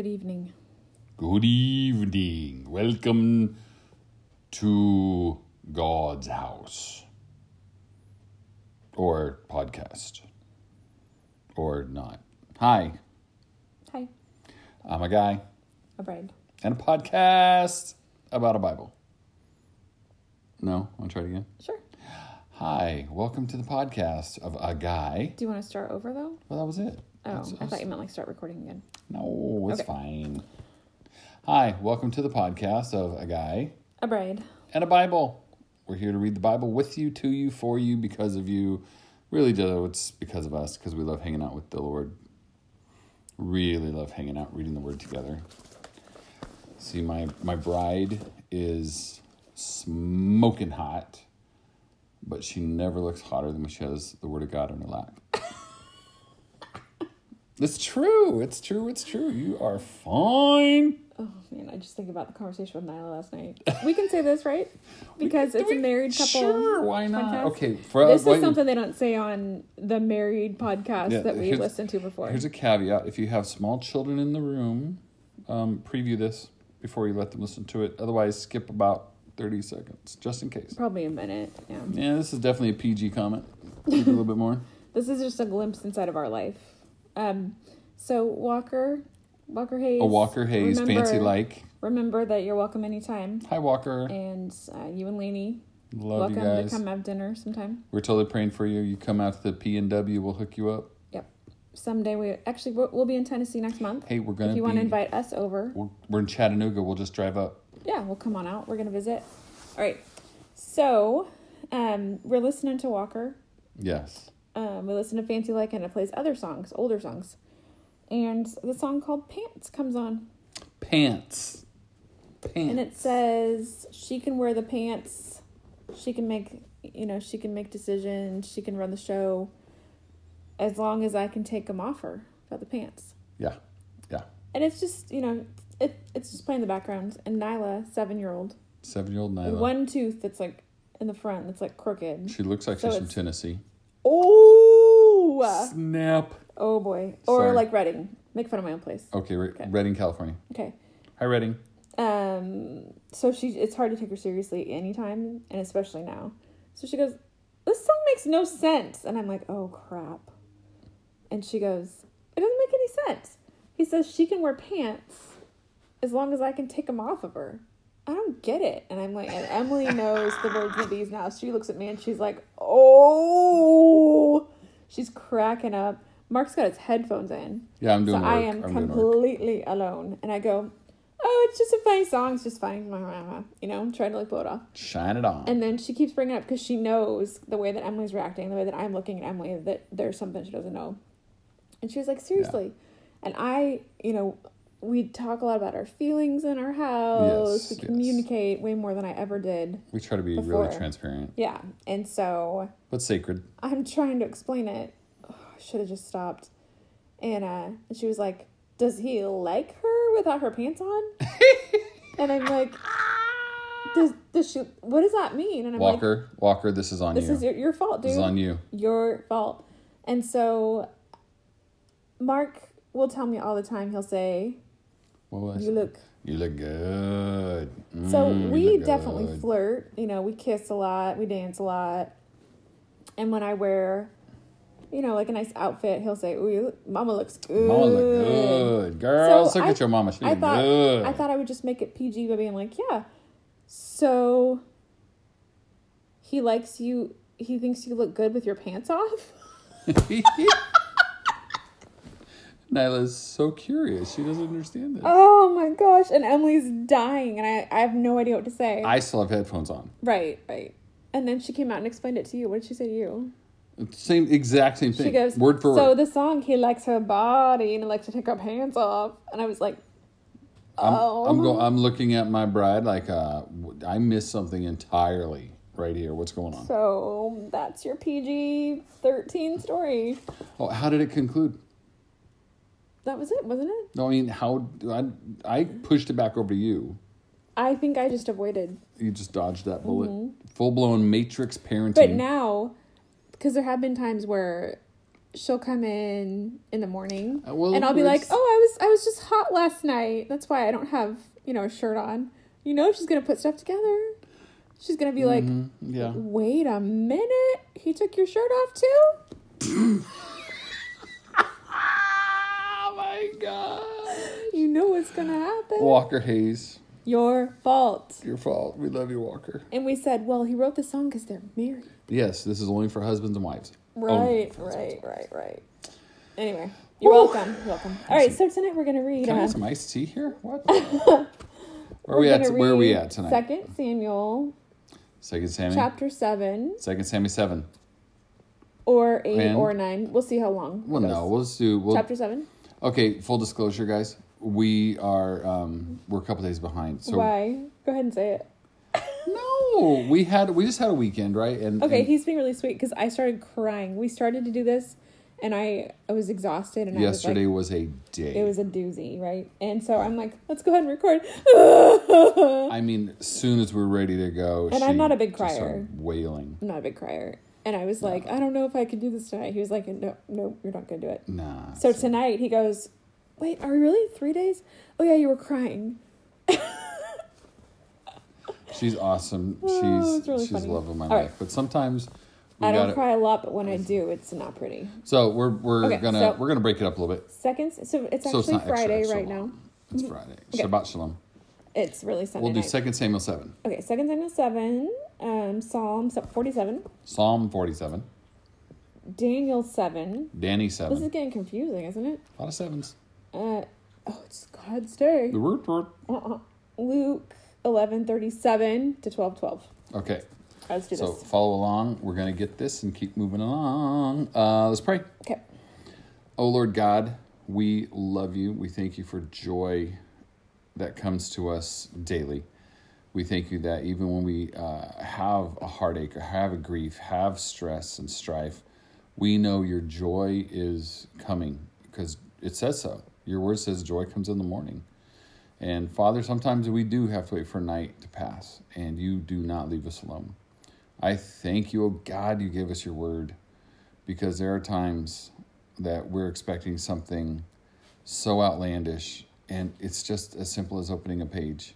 Good evening. Good evening. Welcome to God's house. Or podcast. Or not. Hi, Hi. I'm a guy A bride. and a podcast about a Bible. No? Want to try it again? Sure. Hi, welcome to the podcast of a guy. Do you want to start over though? Well, that was it. Oh, That's- I thought you meant like start recording again. No, it's Okay. fine. Hi, welcome to the podcast of a guy A bride. and a Bible. We're here to read the Bible with you, to you, for you, because of you. Really, though, it's because of us, because we love hanging out with the Lord. Really love hanging out, reading the Word together. See, my my bride is smoking hot, but she never looks hotter than when she has the Word of God on her lap. It's true. It's true. It's true. You are fine. Oh man, I just think about the conversation with Nyla last night. We can say this, right? Because it's a married couple. Sure, why not? podcast. Okay, for This is something they don't say on the married podcast Yeah, that we listened to before. Here's a caveat: if you have small children in the room, um, preview this before you let them listen to it. Otherwise, skip about thirty seconds, just in case. Probably a minute. Yeah. Yeah, this is definitely a PG comment. A little bit more. This is just a glimpse inside of our life. Um, so Walker, Walker Hayes. A Walker Hayes, remember- fancy like. Remember that you're welcome anytime. Hi, Walker. And uh, you and Laney, Love welcome you guys. to come have dinner sometime. We're totally praying for you. You come out to the P and W, we'll hook you up. Yep. Someday we actually we'll, we'll be in Tennessee next month. Hey, we're gonna if you be. want to invite us over, We're, we're in Chattanooga. We'll just drive up. yeah, we'll come on out. We're gonna visit. All right. So, um, we're listening to Walker. Yes. Um, we listen to Fancy Like and it plays other songs, older songs, and the song called Pants comes on. Pants. Pants. and it says she can wear the pants she can make you know she can make decisions she can run the show as long as i can take them off her about the pants yeah. Yeah. and it's just you know it, it's just playing in the background and nyla seven year old Seven year old Nyla. one tooth that's like in the front that's like crooked She looks like So she's from Tennessee. Oh Snap. oh boy or Sorry. like Redding make fun of my own place Okay, Re- Okay. Redding, California. okay Hi, Redding. Um, so she it's hard to take her seriously anytime, and especially now. So she goes, "This song makes no sense," and I'm like, "Oh crap!" And she goes, "It doesn't make any sense." He says she can wear pants as long as I can take them off of her. I don't get it, and I'm like, and Emily knows the birds and the bees now. She looks at me and she's like, "Oh!" She's cracking up. Mark's got his headphones in. Yeah, I'm So doing work. I am I'm completely alone. And I go, oh, it's just a funny song. It's just funny. You know, I'm trying to like blow it off. Shine it on. And then she keeps bringing it up because she knows the way that Emily's reacting, the way that I'm looking at Emily, that there's something she doesn't know. And she was like, seriously. And I, you know, we talk a lot about our feelings in our house. Yes, we yes. communicate way more than I ever did. we try to be before. really transparent, Yeah. And so What's sacred. I'm trying to explain it. Oh, I should have just stopped. And uh, and she was like, "Does he like her without her pants on?" and I'm like, "Does does she? What does that mean?" And I'm like, Walker, Walker, this is on "This you. This is your, your fault, dude. this is on you. Your fault." And so, Mark will tell me all the time. He'll say, What was "You look." You look good. So Mm, you we definitely good. flirt. You know, we kiss a lot, we dance a lot. And when I wear, you know, like a nice outfit, he'll say, "Ooh, you look, Mama looks good." Mama look good. Girls, So look I- at your mama. She I thought good. I thought I would just make it PG by being like, yeah. So he likes you. He thinks you look good with your pants off. Nyla's so curious. She doesn't understand this. Oh my gosh! And Emily's dying, and I, I have no idea what to say. I still have headphones on. right, right. And then she came out and explained it to you. What did she say to you? Same, exact same thing. She goes, word for So word. So the song, he likes her body and he likes to take her pants off. And I was like, I'm, oh. I'm go. I'm looking at my bride like uh, I missed something entirely right here. What's going on? So that's your PG 13 story. Oh, how did it conclude? That was it, wasn't it? No, I mean, how I I pushed it back over to you. I think I just avoided. You just dodged that bullet. Full blown Matrix parenting. Mm-hmm. But now, because there have been times where she'll come in in the morning, Uh, well, and I'll be like, "Oh, I was I was just hot last night. That's why I don't have you know a shirt on." You know, she's gonna put stuff together. She's gonna be like, Mhm, yeah. "Wait a minute, he took your shirt off too." Oh my god. You know what's gonna happen. Walker Hayes, Your fault. your fault. We love you, Walker. And we said, well, he wrote the song because they're married. Yes, this is only for husbands and wives. Right, right, right, right. Anyway, you're Woo. welcome. You're welcome. All right, so tonight we're gonna read. Can I uh, have some iced tea here? What? Where are we're at? Where are we at tonight? Second Samuel, Second Samuel. chapter seven, Second Samuel seven. or eight, And- or nine. We'll see how long. Well, no, we'll just do. We'll, chapter seven. Okay, full disclosure, guys. We are um, we're a couple days behind. So Why? Go ahead and say it. no, we had we just had a weekend, right? And Okay, and he's being really sweet because I started crying. We started to do this, and I I was exhausted, and yesterday I was a day. it was a doozy, right? And so I'm like, let's go ahead and record. I mean, as soon as we're ready to go, And I'm not a big crier. Wailing. I'm not a big crier. And I was like, I don't know if I can do this tonight. He was like, no, no, you're not going to do it. Nah. So tonight he goes, wait, are we really three days? Oh yeah, you were crying. she's awesome. Oh, she's really she's funny. the love of my All life. right. But sometimes we I don't gotta. cry a lot, but when I do, it's not pretty. So we're we're Okay, gonna so- we're gonna break it up a little bit. Second, so it's so it's actually extra, Friday extra right long. now. It's Friday. Okay. Shabbat shalom. It's really Sunday We'll do night. Second Samuel seven, okay, Second Samuel seven, um, Psalm forty-seven, Psalm forty-seven, Daniel seven. Danny 7. This is getting confusing, isn't it? A lot of sevens. Uh, oh, it's God's day. The word word. Uh-uh. Luke eleven thirty-seven to twelve twelve. Okay. Let's do So this. follow along. We're gonna get this and keep moving along. Uh, let's pray. Okay. Oh Lord God, we love you. We thank you for joy that comes to us daily. We thank you that even when we uh, have a heartache or have a grief, have stress and strife, we know your joy is coming because it says so. Your word says joy comes in the morning. And Father, sometimes we do have to wait for night to pass, and you do not leave us alone. I thank you, oh God, you give us your word because there are times that we're expecting something so outlandish, and it's just as simple as opening a page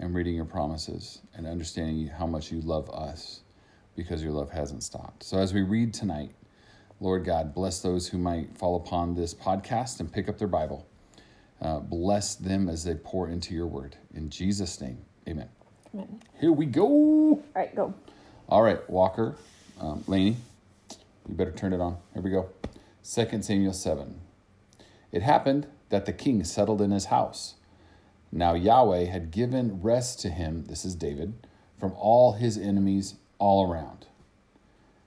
and reading your promises and understanding how much you love us because your love hasn't stopped. So, as we read tonight, Lord God, bless those who might fall upon this podcast and pick up their Bible. Uh, bless them as they pour into your word. In Jesus' name, amen. Amen. Here we go. All right, go. All right, Walker, um, Laney, you better turn it on. Here we go. 2 Samuel 7. It happened that the king settled in his house. Now Yahweh had given rest to him, this is David, from all his enemies all around.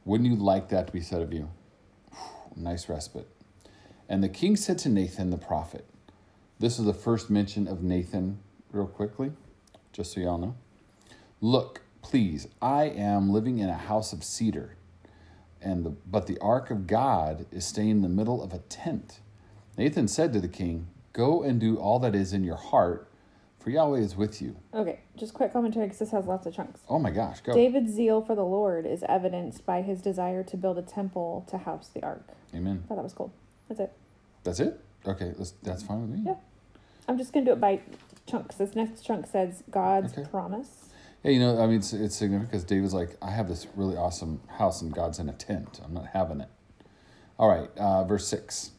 Wouldn't you like that to be said of you? Nice respite. And the king said to Nathan the prophet, this is the first mention of Nathan, real quickly, just so y'all know. Look, please, I am living in a house of cedar, and the, but the ark of God is staying in the middle of a tent. Nathan said to the king, Go and do all that is in your heart, for Yahweh is with you. Okay, just quick commentary because this has lots of chunks. Oh my gosh, go. David's zeal for the Lord is evidenced by his desire to build a temple to house the ark. Amen. Thought that was cool. That's it. That's it? Okay, that's, that's fine with me. Yeah. I'm just gonna do it by chunks. This next chunk says God's Okay. promise. Yeah, you know, I mean, it's, it's significant because David's like, I have this really awesome house and God's in a tent. I'm not having it. All right, uh, verse 6.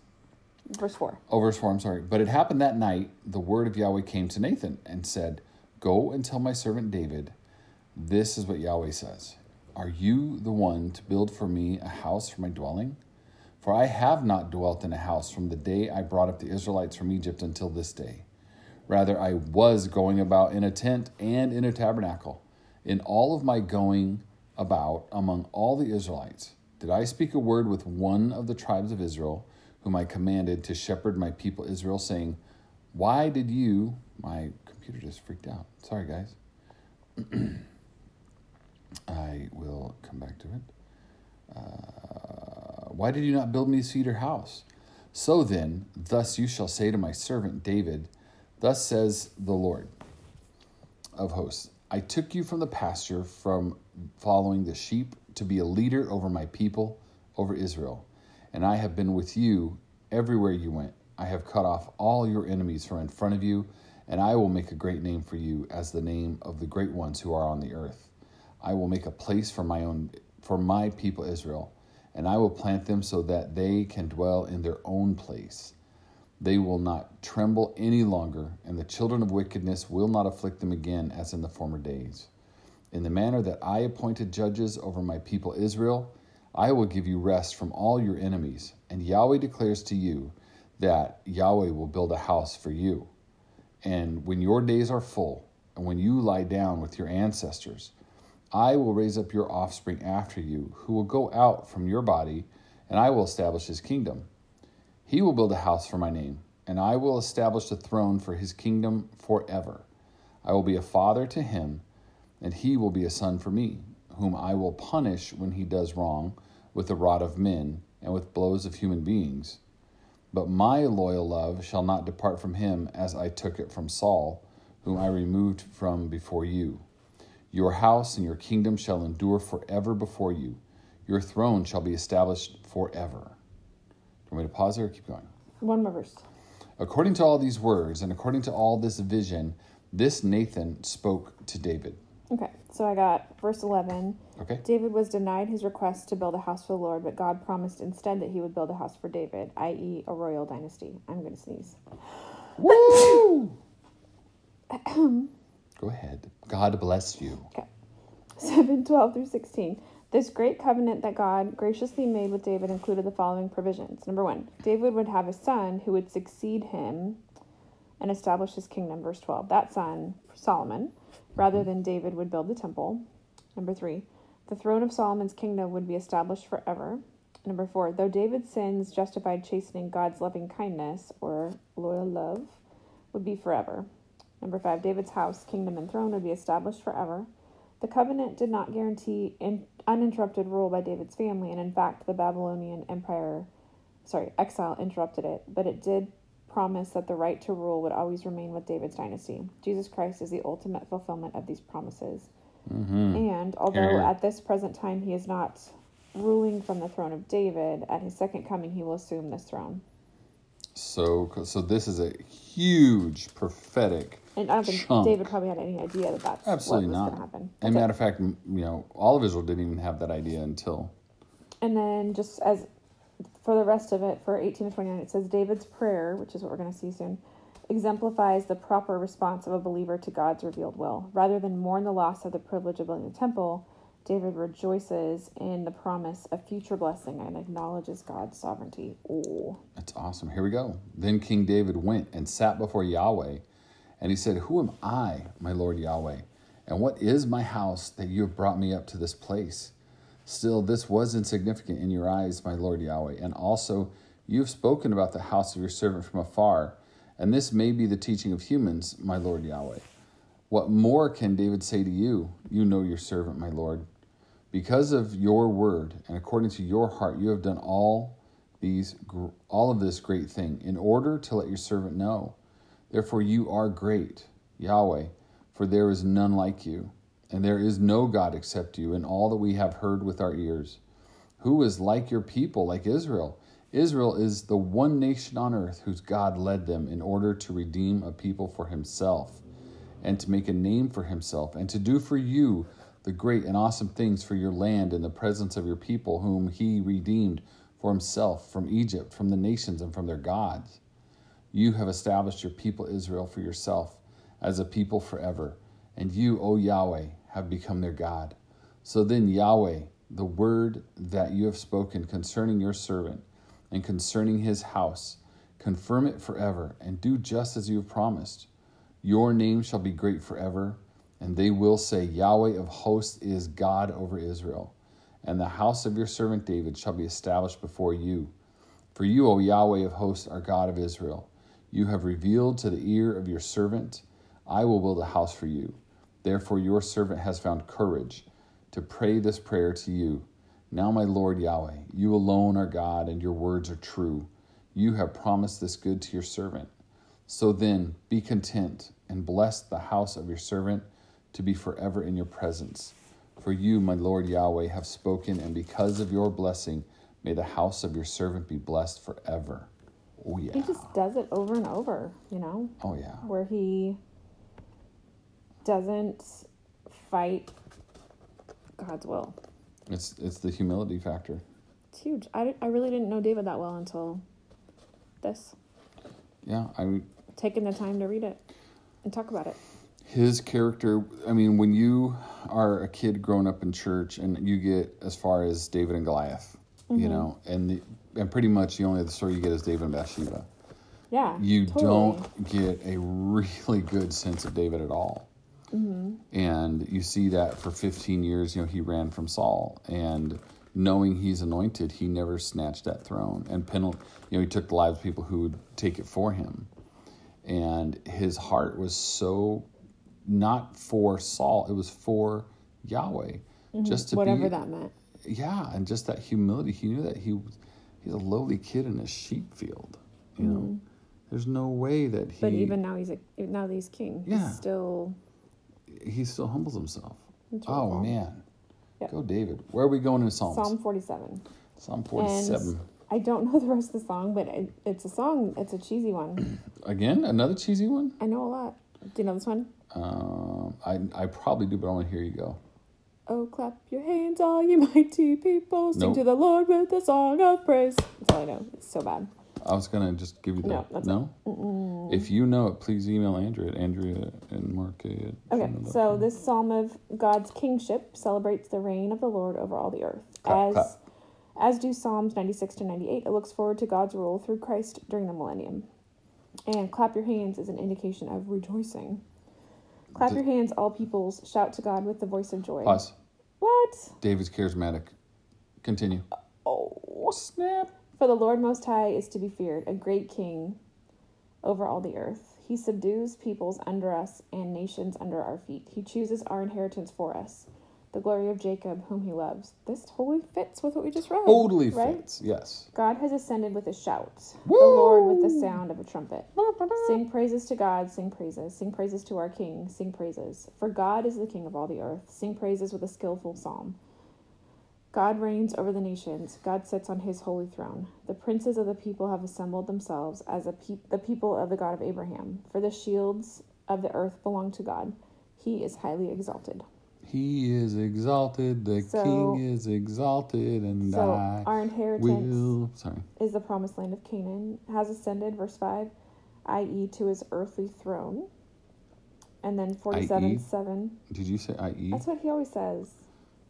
Verse four. Oh, verse 4, I'm sorry. But it happened that night, the word of Yahweh came to Nathan and said, Go and tell my servant David, this is what Yahweh says Are you the one to build for me a house for my dwelling? For I have not dwelt in a house from the day I brought up the Israelites from Egypt until this day. Rather, I was going about in a tent and in a tabernacle. In all of my going about among all the Israelites, did I speak a word with one of the tribes of Israel, whom I commanded to shepherd my people Israel, saying, Why did you. My computer just freaked out. Sorry, guys. I will come back to it. Uh, why did you not build me a cedar house? So then, thus you shall say to my servant David, Thus says the Lord of hosts I took you from the pasture, from following the sheep, to be a leader over my people, over Israel. And I have been with you everywhere you went. I have cut off all your enemies from in front of you, and I will make a great name for you as the name of the great ones who are on the earth. I will make a place for my own for my people Israel, and I will plant them so that they can dwell in their own place. They will not tremble any longer, and the children of wickedness will not afflict them again as in the former days. In the manner that I appointed judges over my people Israel, I will give you rest from all your enemies. And Yahweh declares to you that Yahweh will build a house for you. And when your days are full, and when you lie down with your ancestors, I will raise up your offspring after you, who will go out from your body, and I will establish his kingdom. He will build a house for my name, and I will establish a throne for his kingdom forever. I will be a father to him, and he will be a son for me, whom I will punish when he does wrong with the rod of men and with blows of human beings. But my loyal love shall not depart from him as I took it from Saul, whom I removed from before you. Your house and your kingdom shall endure forever before you. Your throne shall be established forever. Do you want me to pause there or keep going? One more verse. According to all these words and according to all this vision, this Nathan spoke to David. Okay, so I got verse 11. Okay? David was denied his request to build a house for the Lord, but God promised instead that he would build a house for David, i.e., a royal dynasty. I'm going to sneeze. Woo! Go ahead. God bless you. Okay. 7 12 through 16. This great covenant that God graciously made with David included the following provisions. Number one, David would have a son who would succeed him and establish his kingdom. Verse 12. That son, Solomon, rather than David, would build the temple. Number three, the throne of Solomon's kingdom would be established forever. Number four, though David's sins justified chastening God's loving kindness or loyal love would be forever. Number five, David's house, kingdom, and throne would be established forever. The covenant did not guarantee in, uninterrupted rule by David's family, and in fact, the Babylonian Empire, sorry, exile interrupted it, but it did promise that the right to rule would always remain with David's dynasty. Jesus Christ is the ultimate fulfillment of these promises. Mm-hmm. And although Here. at this present time he is not ruling from the throne of David, at his second coming he will assume this throne. So, so this is a huge prophetic. And I don't think Chunk. David probably had any idea that that's Absolutely what was not. going to happen. And Okay. matter of fact, you know, all of Israel didn't even have that idea until. And then just as for the rest of it, for 18 to 29, it says David's prayer, which is what we're going to see soon, exemplifies the proper response of a believer to God's revealed will. Rather than mourn the loss of the privilege of building the temple, David rejoices in the promise of future blessing and acknowledges God's sovereignty. Oh, That's awesome. Here we go. Then King David went and sat before Yahweh, and he said, Who am I, my Lord Yahweh? And what is my house that you have brought me up to this place? Still, this was insignificant in your eyes, my Lord Yahweh. And also, you have spoken about the house of your servant from afar, and this may be the teaching of humans, my Lord Yahweh. What more can David say to you? You know your servant, my Lord. Because of your word and according to your heart, you have done all these all of this great thing in order to let your servant know. Therefore, you are great, Yahweh, for there is none like you, and there is no God except you in all that we have heard with our ears. Who is like your people, like Israel? Israel is the one nation on earth whose God led them in order to redeem a people for himself and to make a name for himself, and to do for you the great and awesome things for your land in the presence of your people, whom he redeemed for himself from Egypt, from the nations, and from their gods. You have established your people Israel for yourself as a people forever, and you, O Yahweh, have become their God. So then, Yahweh, the word that you have spoken concerning your servant and concerning his house, confirm it forever, and do just as you have promised. Your name shall be great forever, and they will say, Yahweh of hosts is God over Israel. And the house of your servant David shall be established before you. For you, O Yahweh of hosts, are God of Israel. You have revealed to the ear of your servant, I will build a house for you. Therefore, your servant has found courage to pray this prayer to you. Now, my Lord Yahweh, you alone are God, and your words are true. You have promised this good to your servant. So then, be content and bless the house of your servant to be forever in your presence. For you, my Lord Yahweh, have spoken, and because of your blessing, May the house of your servant be blessed forever. Oh, yeah. He just does it over and over, you know, Oh, yeah. where he doesn't fight God's will. It's, it's the humility factor. It's huge. I, I really didn't know David that well until this. Yeah. I mean, Taking the time to read it and talk about it. his character i mean when you are a kid growing up in church and you get as far as david and goliath Mm-hmm. you know and the, and pretty much the only other story you get is david and bathsheba Yeah. you totally. don't get a really good sense of david at all Mm-hmm. and you see that for 15 years you know he ran from saul and knowing he's anointed he never snatched that throne and penal, you know he took the lives of people who would take it for him and his heart was so not for Saul, it was for Yahweh. Just to Mm-hmm. Whatever be, that meant. yeah, and just that humility. He knew that he was he's a lowly kid in a sheep field. You know, there's no way that he Mm-hmm. But even now he's a, now that he's king, Yeah. he's still he still humbles himself. Oh man, Yeah. go David. Where are we going in Psalms? Psalm 47. Psalm 47. And I don't know the rest of the song, but it, it's a song. It's a cheesy one. Again, another cheesy one. I know a lot. Do you know this one? Um, I I probably do, but I want to hear you go. Oh, clap your hands, all you mighty people. Sing Nope. to the Lord with a song of praise. That's all I know. It's so bad. I was gonna just give you the No, that's no. If you know it, please email Andrea at Andrea and Mark. at Okay, so this psalm of God's kingship celebrates the reign of the Lord over all the earth. Clap, as clap. as do Psalms 96 to 98, it looks forward to God's rule through Christ during the millennium. And clap your hands is an indication of rejoicing. Clap D- your hands, all peoples, shout to God with the voice of joy. pause. What? David's charismatic. Continue. Oh. Snap. For the Lord Most High is to be feared, a great king over all the earth. He subdues peoples under us and nations under our feet. He chooses our inheritance for us, the glory of Jacob, whom he loves. This totally fits with what we just read. Totally right? fits. Yes. God has ascended with a shout, Woo! the Lord with the sound of a trumpet. Sing praises to God, sing praises, sing praises to our King, sing praises. For God is the King of all the earth. Sing praises with a skillful psalm. God reigns over the nations. God sits on his holy throne. The princes of the people have assembled themselves as a peop- the people of the God of Abraham. For the shields of the earth belong to God. He is highly exalted. He is exalted. The So- King is exalted, and So I our inheritance will. Sorry. is the promised land of Canaan, has ascended, verse 5, i.e., to his earthly throne. And then 47 I.e.? 7. Did you say I.E.? That's what he always says.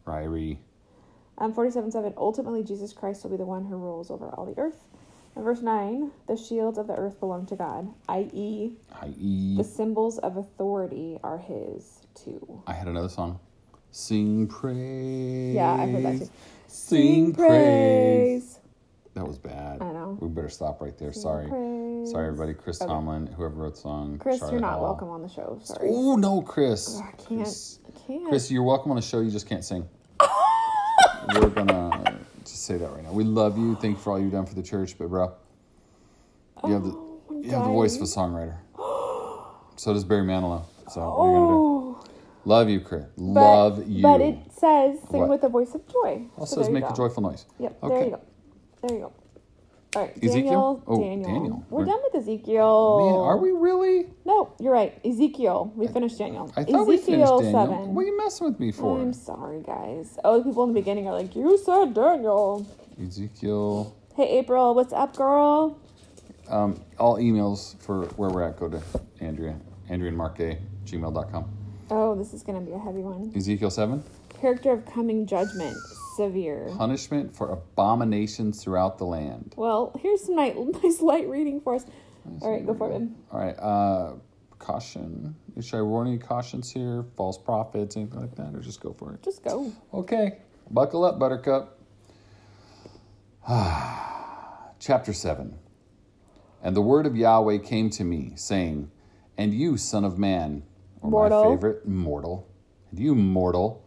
Ryrie. Um, 47 7. Ultimately, Jesus Christ will be the one who rules over all the earth. And verse 9. The shields of the earth belong to God, i.e., I.E. the symbols of authority are his too. I had another song. Sing praise. Yeah, I heard that too. Sing, praise. That was bad. I know. We better stop right there. Sing Sorry. praise. Sorry, everybody. Chris Okay. Tomlin, whoever wrote the song. Chris, Charlotte you're not Hall. welcome on the show. Sorry. Oh no, Chris. Ugh, I can't. Chris, I can't. Chris, you're welcome on the show. You just can't sing. We're gonna just say that right now. We love you. Thank you for all you've done for the church, but bro, you have the Oh, you have the voice of a songwriter. so does Barry Manilow. So what are you gonna do? Oh. Love you, Chris. Love you. But it says sing What? with a voice of joy. also So says make a joyful noise. Yep. Okay. There you go. There you go. All right. Ezekiel? Daniel. Oh, Daniel. Daniel. We're We're- done with Ezekiel. Man, are we really? No, you're right. Ezekiel. We finished Daniel. I thought we finished Ezekiel Daniel. seven. What are you messing with me for? I'm sorry, guys. Oh, the people in the beginning are like, "You said Daniel." Ezekiel. Hey, April, what's up, girl? Um, all emails for where we're at go to Andrea. Andrea and Mark A. Gmail.com. Oh, this is gonna be a heavy one. Ezekiel 7. Character of coming judgment, severe. Punishment for abominations throughout the land. Well, here's some nice, nice light reading for us. All right, go for it. babe. All right. Uh, caution. Should I warn any cautions here? False prophets, anything like that? Or just go for it? Just go. Okay. Buckle up, Buttercup. Chapter 7. And the word of Yahweh came to me, saying, And you, son of man, or Mortal. my favorite, mortal, and you, mortal,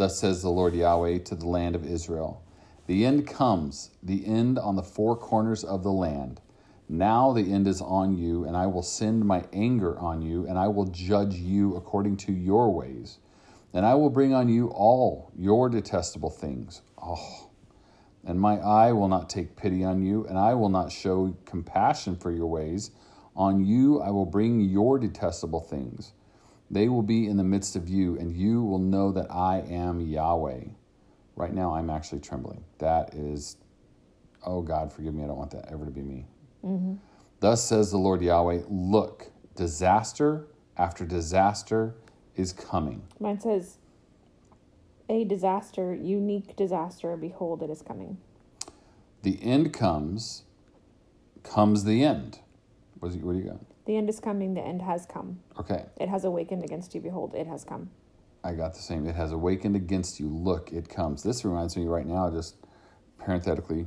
thus says the Lord Yahweh to the land of Israel The end comes, the end on the four corners of the land. Now the end is on you, and I will send my anger on you, and I will judge you according to your ways. And I will bring on you all your detestable things. Oh, And my eye will not take pity on you, and I will not show compassion for your ways. On you I will bring your detestable things. They will be in the midst of you, and you will know that I am Yahweh. Right now, I'm actually trembling. That is, oh God, forgive me. I don't want that ever to be me. Mm-hmm. Thus says the Lord Yahweh Look, disaster after disaster is coming. Mine says, a disaster, unique disaster, behold, it is coming. The end comes, comes the end. What, do you, what do you got? The end is coming, the end has come. Okay, It has awakened against you, behold, it has come. I got the same. It has awakened against you. Look, it comes. This reminds me right now, just parenthetically,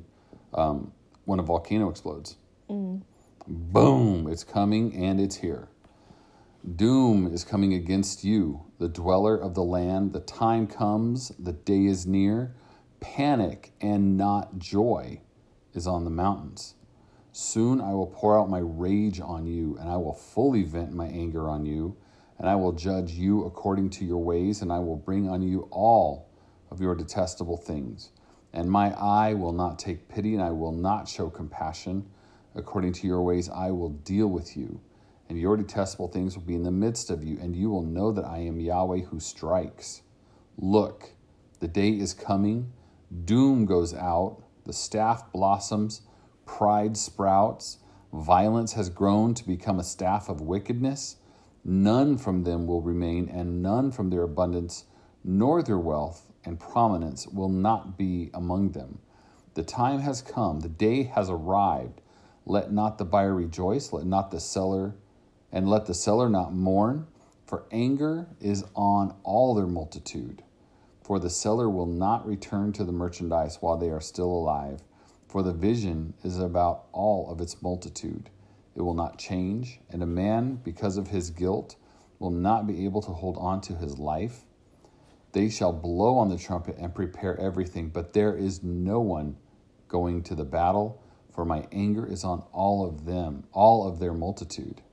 um, when a volcano explodes. Boom, it's coming and it's here. Doom is coming against you, the dweller of the land. The time comes, the day is near. Panic and not joy is on the mountains. Soon I will pour out my rage on you, and I will fully vent my anger on you, and I will judge you according to your ways, and I will bring on you all of your detestable things. And my eye will not take pity, and I will not show compassion. According to your ways, I will deal with you, and your detestable things will be in the midst of you, and you will know that I am Yahweh who strikes. Look, the day is coming, doom goes out, the staff blossoms, pride sprouts, violence has grown to become a staff of wickedness. None from them will remain, and none from their abundance, nor their wealth and prominence will not be among them. The time has come, the day has arrived. Let not the buyer rejoice, let not the seller, and let the seller not mourn, for anger is on all their multitude. For the seller will not return to the merchandise while they are still alive, for the vision is about all of its multitude. It will not change, and a man, because of his guilt, will not be able to hold on to his life. They shall blow on the trumpet and prepare everything, but there is no one going to the battle, for my anger is on all of them, all of their multitude.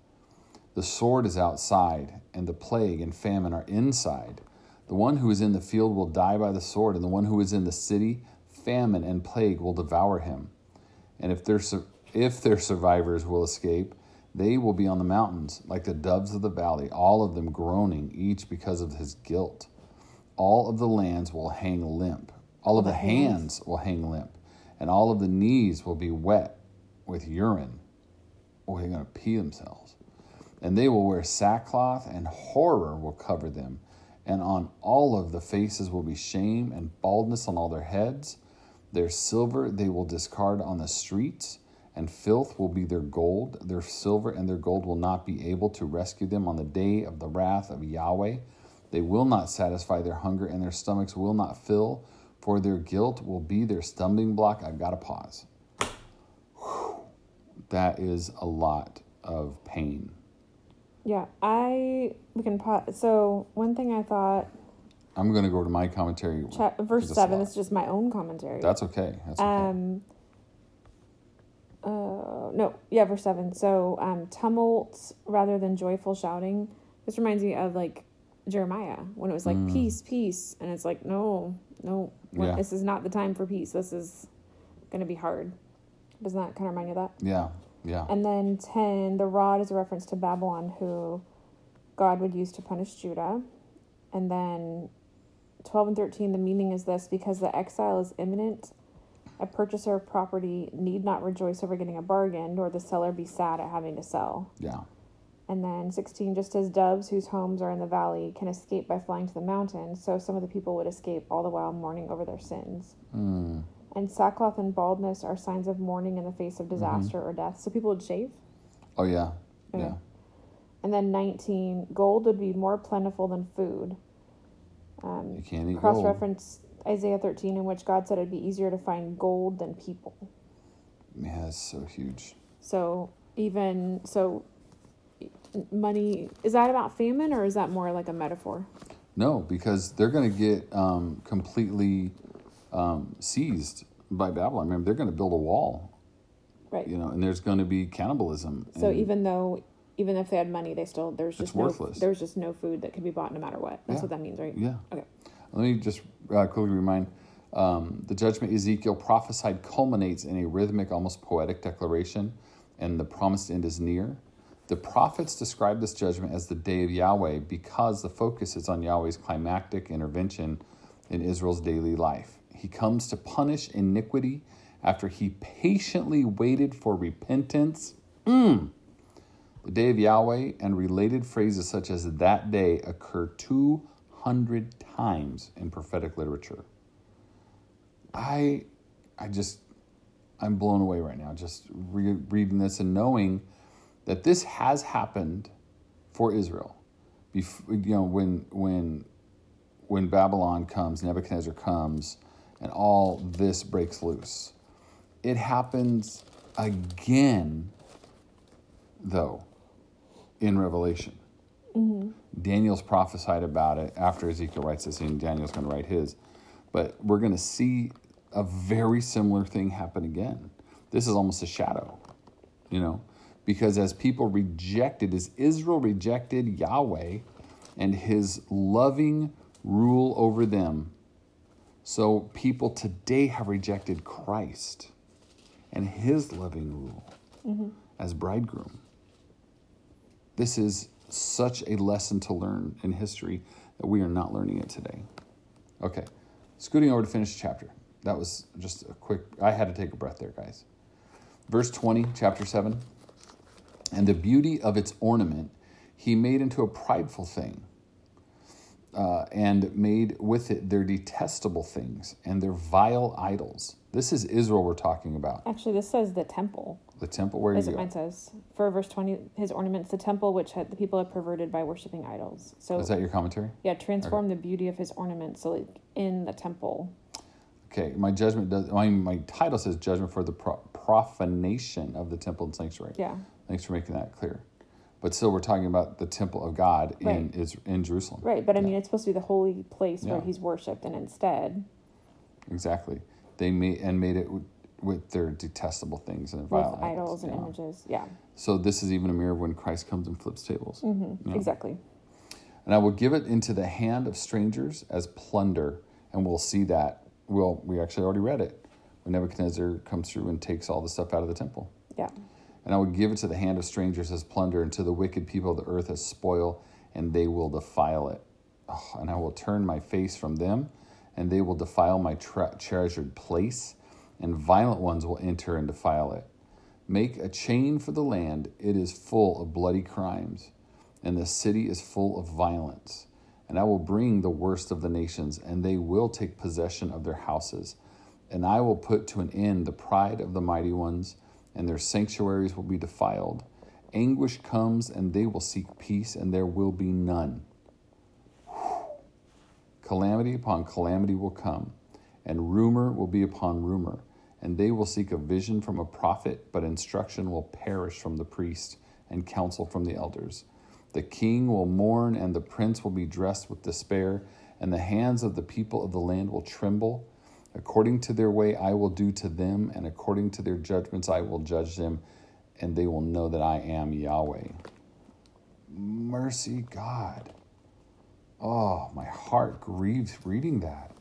The sword is outside, and the plague and famine are inside. The one who is in the field will die by the sword, and the one who is in the city, famine and plague will devour him. And if their, if their survivors will escape, they will be on the mountains, like the doves of the valley, all of them groaning, each because of his guilt. All of the lands will hang limp, all of the hands will hang limp, and all of the knees will be wet with urine. Oh, they're going to pee themselves. And they will wear sackcloth, and horror will cover them. And on all of the faces will be shame and baldness on all their heads. Their silver they will discard on the streets, and filth will be their gold. Their silver and their gold will not be able to rescue them on the day of the wrath of Yahweh. They will not satisfy their hunger, and their stomachs will not fill, for their guilt will be their stumbling block. I've got to pause. Whew. That is a lot of pain. Yeah, I we can pause. So one thing I thought, I'm going to go to my commentary. cha- verse seven. Is just my own commentary. That's okay. That's okay. Um. Uh no yeah verse seven so um tumult rather than joyful shouting this reminds me of like Jeremiah when it was like Mm. peace peace and it's like no no Yeah. this is not the time for peace this is gonna be hard doesn't that kind of remind you of that yeah, yeah. and then 10, the rod is a reference to Babylon, who God would use to punish Judah. And then 12 and 13, the meaning is this because the exile is imminent, a purchaser of property need not rejoice over getting a bargain, nor the seller be sad at having to sell. Yeah. And then 16, just as doves whose homes are in the valley can escape by flying to the mountains, so some of the people would escape all the while mourning over their sins. Mm. And sackcloth and baldness are signs of mourning in the face of disaster or death. So people would shave. Oh yeah. Okay. Yeah. And then 19, gold would be more plentiful than food. Um, You can't eat Cross reference Isaiah 13, in which God said it'd be easier to find gold than people. Yeah, it's so huge. So, even so, money is that about famine or is that more like a metaphor? No, because they're going to get um, completely um, seized by Babylon. Remember, they're going to build a wall, Right. you know, and there's going to be cannibalism. So, even though, even if they had money, they still, there's It's just no, worthless. there's just no food that could be bought no matter what. That's Yeah. what that means, right? yeah. Okay. Let me just uh, quickly remind Um, the judgment Ezekiel prophesied culminates in a rhythmic, almost poetic declaration, and the promised end is near. The prophets describe this judgment as the day of Yahweh because the focus is on Yahweh's climactic intervention in Israel's daily life. He comes to punish iniquity after he patiently waited for repentance. Mm. The day of Yahweh and related phrases such as that day occur 200 times in prophetic literature. I, I just, I'm blown away right now just re- reading this and knowing that this has happened for Israel. Before, you know, when when when Babylon comes, Nebuchadnezzar comes, and all this breaks loose. It happens again, though, in Revelation. Mm-hmm. Daniel's prophesied about it after Ezekiel writes this, and Daniel's going to write his. But we're going to see a very similar thing happen again. This is almost a shadow, you know, because as people rejected, as Israel rejected Yahweh and his loving rule over them, so people today have rejected Christ and his loving rule mm-hmm. as bridegroom. This is such a lesson to learn in history that we are not learning it today. Okay, scooting over to finish the chapter. That was just a quick, I had to take a breath there, guys. Verse 20, chapter 7. And the beauty of its ornament he made into a prideful thing uh, and made with it their detestable things and their vile idols. This is Israel we're talking about. Actually, this says the temple. The temple, where As you it go? mine says, for verse 20, his ornaments, the temple which had, the people have perverted by worshiping idols. So, Is that your commentary? yeah, transform the beauty of his ornaments. So, like in the temple. Okay, my judgment does. My my title says judgment for the pro- profanation of the temple and sanctuary. Yeah. Thanks for making that clear. But still, we're talking about the temple of God in Right. is in Jerusalem. Right. But I mean, it's supposed to be the holy place where Yeah. he's worshipped. And instead, Exactly. They made and made it with, their detestable things and their with idols and yeah. images. Yeah. So this is even a mirror of when Christ comes and flips tables. Mm-hmm. Exactly. And I will give it into the hand of strangers as plunder, and we'll see that. Well, we actually already read it when Nebuchadnezzar comes through and takes all the stuff out of the temple. Yeah. And I will give it to the hand of strangers as plunder, and to the wicked people of the earth as spoil, and they will defile it. Oh, and I will turn my face from them, and they will defile my tre- treasured place, and violent ones will enter and defile it. Make a chain for the land, it is full of bloody crimes, and the city is full of violence. And I will bring the worst of the nations, and they will take possession of their houses. And I will put to an end the pride of the mighty ones, and their sanctuaries will be defiled. Anguish comes, and they will seek peace, and there will be none. Calamity upon calamity will come, and rumor will be upon rumor, and they will seek a vision from a prophet, but instruction will perish from the priest, and counsel from the elders. The king will mourn, and the prince will be dressed with despair, and the hands of the people of the land will tremble. According to their way, I will do to them, and according to their judgments, I will judge them, and they will know that I am Yahweh. Mercy, God. Oh, my heart grieves reading that.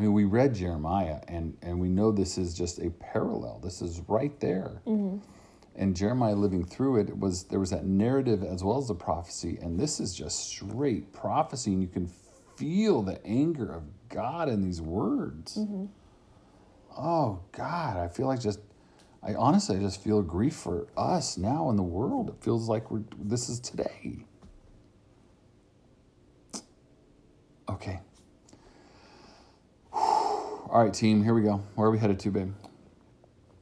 I mean, we read Jeremiah, and, and we know this is just a parallel. This is right there. Mm-hmm. And Jeremiah living through it, it was there was that narrative as well as the prophecy, and this is just straight prophecy, and you can feel the anger of God in these words. Mm-hmm. Oh God, I feel like just I honestly I just feel grief for us now in the world. It feels like we're this is today. Okay. All right, team, here we go. Where are we headed to, babe?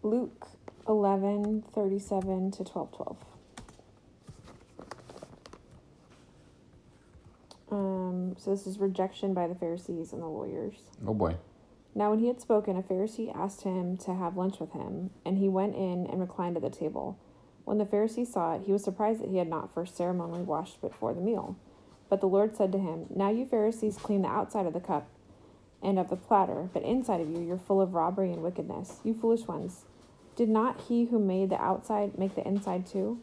Luke 11, 37 to 12, 12. Um, so this is rejection by the Pharisees and the lawyers. Oh boy. Now, when he had spoken, a Pharisee asked him to have lunch with him, and he went in and reclined at the table. When the Pharisee saw it, he was surprised that he had not first ceremonially washed before the meal. But the Lord said to him, Now you Pharisees clean the outside of the cup and of the platter, but inside of you you're full of robbery and wickedness. You foolish ones. Did not he who made the outside make the inside too?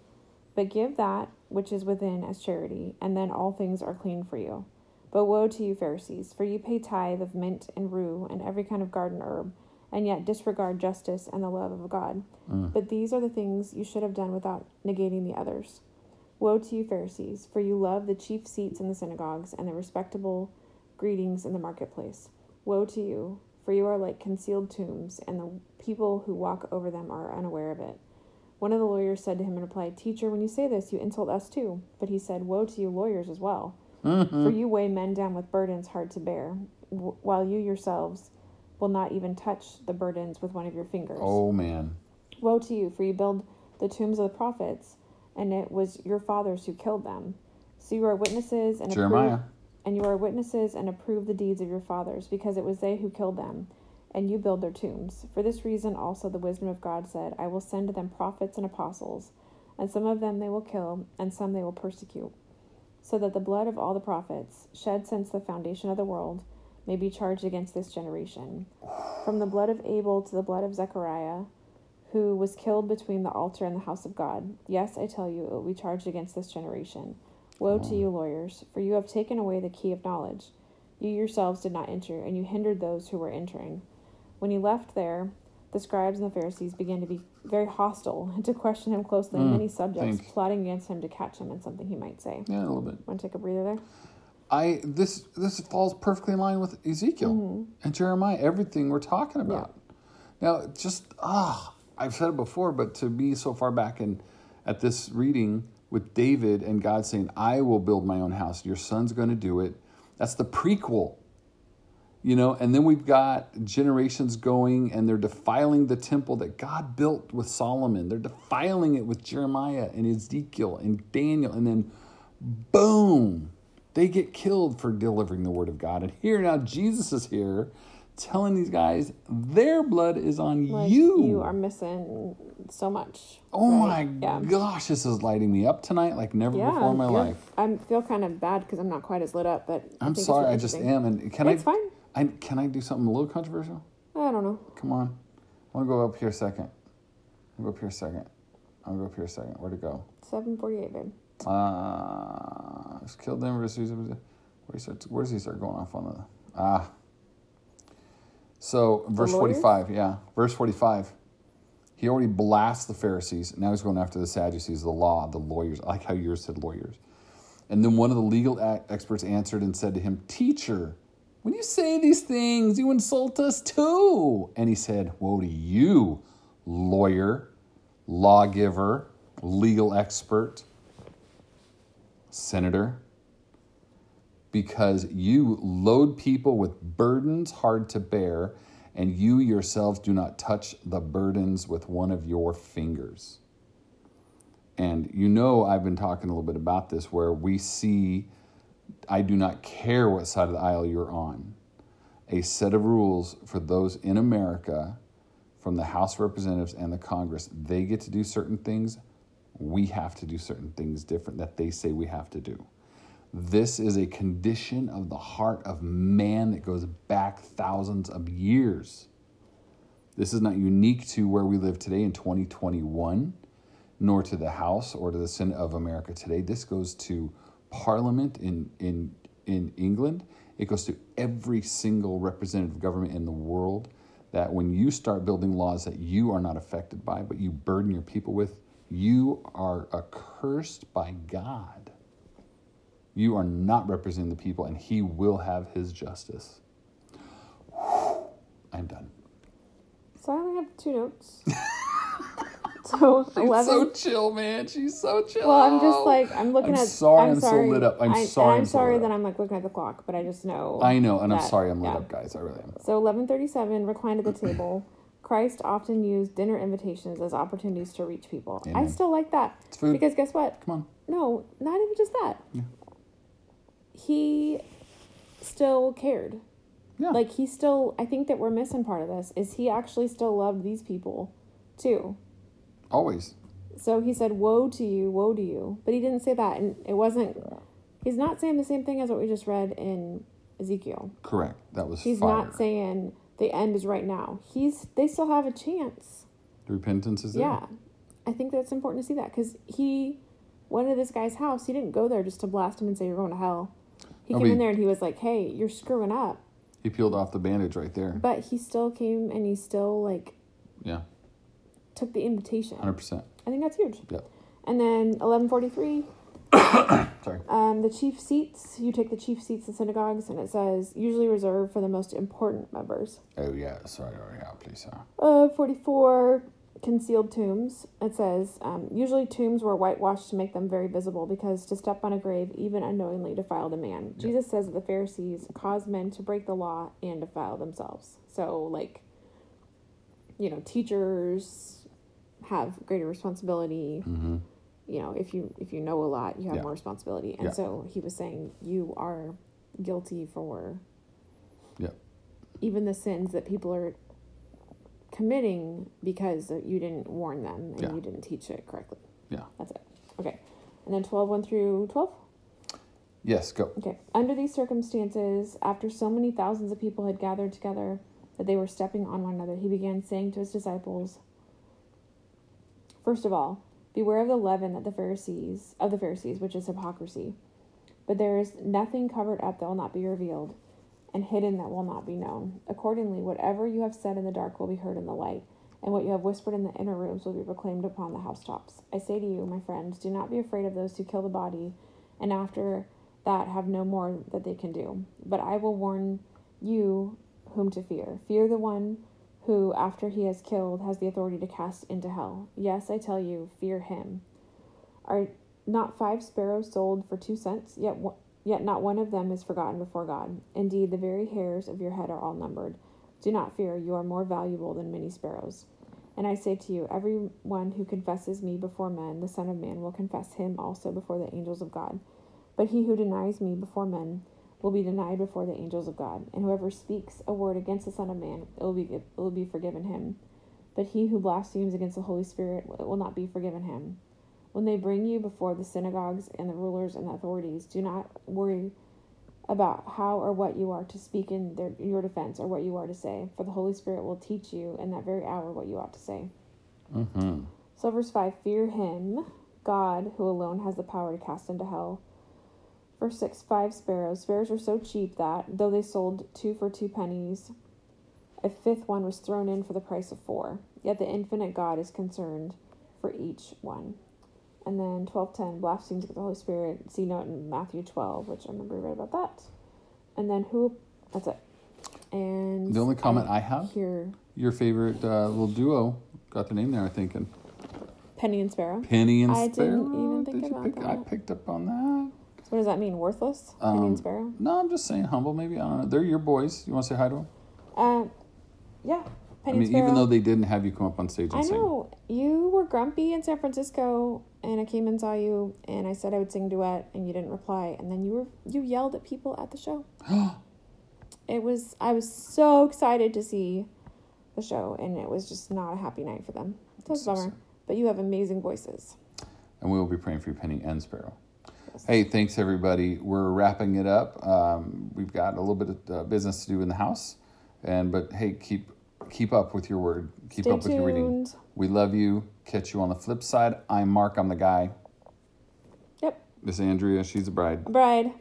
But give that which is within as charity, and then all things are clean for you. But woe to you, Pharisees, for you pay tithe of mint and rue and every kind of garden herb, and yet disregard justice and the love of God. Mm. But these are the things you should have done without negating the others. Woe to you, Pharisees, for you love the chief seats in the synagogues and the respectable greetings in the marketplace. Woe to you, for you are like concealed tombs, and the people who walk over them are unaware of it. One of the lawyers said to him in reply, Teacher, when you say this, you insult us too. But he said, Woe to you, lawyers, as well. Mm-hmm. For you weigh men down with burdens hard to bear, w- while you yourselves will not even touch the burdens with one of your fingers. Oh man. Woe to you, for you build the tombs of the prophets, and it was your fathers who killed them. So you are witnesses and Jeremiah. approve, and you are witnesses and approve the deeds of your fathers, because it was they who killed them, and you build their tombs. For this reason also the wisdom of God said, I will send to them prophets and apostles, and some of them they will kill, and some they will persecute, so that the blood of all the prophets, shed since the foundation of the world, may be charged against this generation. From the blood of Abel to the blood of Zechariah, who was killed between the altar and the house of God. Yes, I tell you, it will be charged against this generation. Woe to you, lawyers, for you have taken away the key of knowledge. You yourselves did not enter, and you hindered those who were entering. When he left there, the scribes and the Pharisees began to be very hostile and to question him closely on Mm, many subjects, think. plotting against him to catch him in something he might say. Yeah, a little bit. Want to take a breather there? I this this falls perfectly in line with Ezekiel Mm-hmm. and Jeremiah. Everything we're talking about. Now, just ah, I've said it before, but to be so far back in at this reading with David and God saying, "I will build my own house. Your son's going to do it." That's the prequel. You know, and then we've got generations going and they're defiling the temple that God built with Solomon. They're defiling it with Jeremiah and Ezekiel and Daniel. And then, boom, they get killed for delivering the word of God. And here now, Jesus is here telling these guys their blood is on Like, you. You are missing so much. oh right? my Yeah. gosh, this is lighting me up tonight like never Yeah, before in my life. I feel kind of bad because I'm not quite as lit up, but I I'm think sorry, I just am. And can It's I? fine. I can I do something a little controversial? I don't know. Come on. I want to go up here a second. I'll go up here a second. I'll go up here a second. Where'd it go? Seven forty-eight, babe. Uh, just killed them versus. Where he starts, where does he start going off on the. Ah. So, verse 45, yeah. Verse 45. He already blasts the Pharisees. Now he's going after the Sadducees, the law, the lawyers. I like how yours said lawyers. And then one of the legal experts answered and said to him, Teacher, when you say these things, you insult us too. And he said, Woe to you, lawyer, lawgiver, legal expert, senator, because you load people with burdens hard to bear, and you yourselves do not touch the burdens with one of your fingers. And you know, I've been talking a little bit about this where we see, I do not care what side of the aisle you're on, a set of rules for those in America from the House of Representatives and the Congress. They get to do certain things. We have to do certain things different that they say we have to do. This is a condition of the heart of man that goes back thousands of years. This is not unique to where we live today in 2021, nor to the House or to the Senate of America today. This goes to Parliament in, in, in England. It goes to every single representative government in the world. That when you start building laws that you are not affected by, but you burden your people with, you are accursed by God. You are not representing the people, and He will have His justice. I'm done. So I only have two notes. so She's eleven. so chill, man. She's so chill. well, I'm just like I'm looking I'm at. sorry I'm I'm so sorry. lit up. I'm I, sorry I'm I'm so sorry lit that. I'm like looking at the clock, but I just know. I know, and I'm sorry I'm lit yeah. up, guys. I really am. So 1137, reclined at the table. Christ often used dinner invitations as opportunities to reach people. I still like that. It's food. Because guess what? Come on. No, not even just that. Yeah. He still cared. Yeah. Like he still I think that we're missing part of this is he actually still loved these people too. Always. So he said, Woe to you, woe to you. But he didn't say that and it wasn't he's not saying the same thing as what we just read in Ezekiel. Correct. That was He's fire. not saying the end is right now. He's they still have a chance. The Repentance is there. Yeah. I think that's important to see that because he went to this guy's house. He didn't go there just to blast him and say, You're going to hell. He Oh, came in there and he was like, "Hey, you're screwing up," He peeled off the bandage right there. but he still came and he still like Yeah, took the invitation. hundred percent. I think that's huge. Yep. And then eleven forty three, Sorry. um, the chief seats. You take the chief seats in synagogues, and it says usually reserved for the most important members. Oh yeah, sorry. Oh yeah, please. sir. Uh, 44 concealed tombs. It says um, usually tombs were whitewashed to make them very visible because to step on a grave, even unknowingly, defiled a man. Yeah. Jesus says that the Pharisees caused men to break the law and defile themselves. So, like, you know, teachers have greater responsibility. mm-hmm. You know, if you if you know a lot, you have Yeah. more responsibility. And Yeah. so he was saying you are guilty for Yeah. even the sins that people are committing because you didn't warn them and Yeah. you didn't teach it correctly. Yeah. That's it. Okay. And then 12, 1 through 12. Yes, go. Okay. Under these circumstances, after so many thousands of people had gathered together that they were stepping on one another, he began saying to his disciples, First of all, beware of the leaven that the Pharisees of the Pharisees, which is hypocrisy. But there is nothing covered up that will not be revealed, and hidden that will not be known. Accordingly, whatever you have said in the dark will be heard in the light, and what you have whispered in the inner rooms will be proclaimed upon the housetops. I say to you, my friends, do not be afraid of those who kill the body, and after that have no more that they can do. But I will warn you whom to fear. Fear the one who, after he has killed, has the authority to cast into hell. Yes, I tell you, fear him. Are not five sparrows sold for two cents? Yet, yet not one of them is forgotten before God. Indeed, the very hairs of your head are all numbered. Do not fear; you are more valuable than many sparrows. And I say to you, everyone who confesses me before men, the Son of Man will confess him also before the angels of God. But he who denies me before men will be denied before the angels of God. And whoever speaks a word against the Son of Man, it will be it will be forgiven him. But he who blasphemes against the Holy Spirit it will not be forgiven him. When they bring you before the synagogues and the rulers and the authorities, do not worry about how or what you are to speak in their, your defense or what you are to say, for the Holy Spirit will teach you in that very hour what you ought to say. Mm-hmm. So, verse 5 Fear him, God, who alone has the power to cast into hell. Verse 6 Five sparrows. Sparrows were so cheap that, though they sold two for two pennies, a fifth one was thrown in for the price of four. Yet the infinite God is concerned for each one. And then 1210, blasphemies against the Holy Spirit. See note in Matthew 12, which I remember we read about that. And then who? That's it. And The only comment I have, here, your favorite uh, little duo, got the name there. I think, and Penny and Sparrow. Penny and sparrow. I didn't even think Did about pick? I picked up on that. So what does that mean? Worthless? Penny Um, and Sparrow? No, I'm just saying humble. Maybe I don't know. They're your boys. You want to say hi to them? Um, yeah. Penny I mean, Sparrow. even though they didn't have you come up on stage and I sing. know you were grumpy in San Francisco, and I came and saw you, and I said I would sing duet, and you didn't reply, and then you were you yelled at people at the show. it was I was so excited to see the show, and it was just not a happy night for them. So it's a bummer. But you have amazing voices. and we will be praying for you, Penny and Sparrow. Yes. Hey, thanks everybody. We're wrapping it up. Um, we've got a little bit of uh, business to do in the house, and but hey, keep keep up with your word. Keep Stay up with your reading. We love you. Catch you on the flip side. I'm Mark. I'm the guy. Yep, This is Andrea. She's the bride. bride.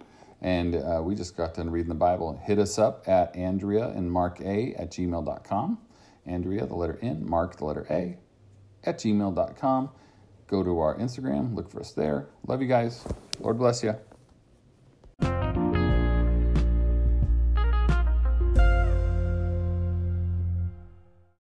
And uh, we just got done reading the Bible. Hit us up at Andrea and Mark A at gmail.com. Andrea, the letter N, Mark, the letter A, at gmail.com. Go to our Instagram, look for us there. Love you guys. Lord bless you.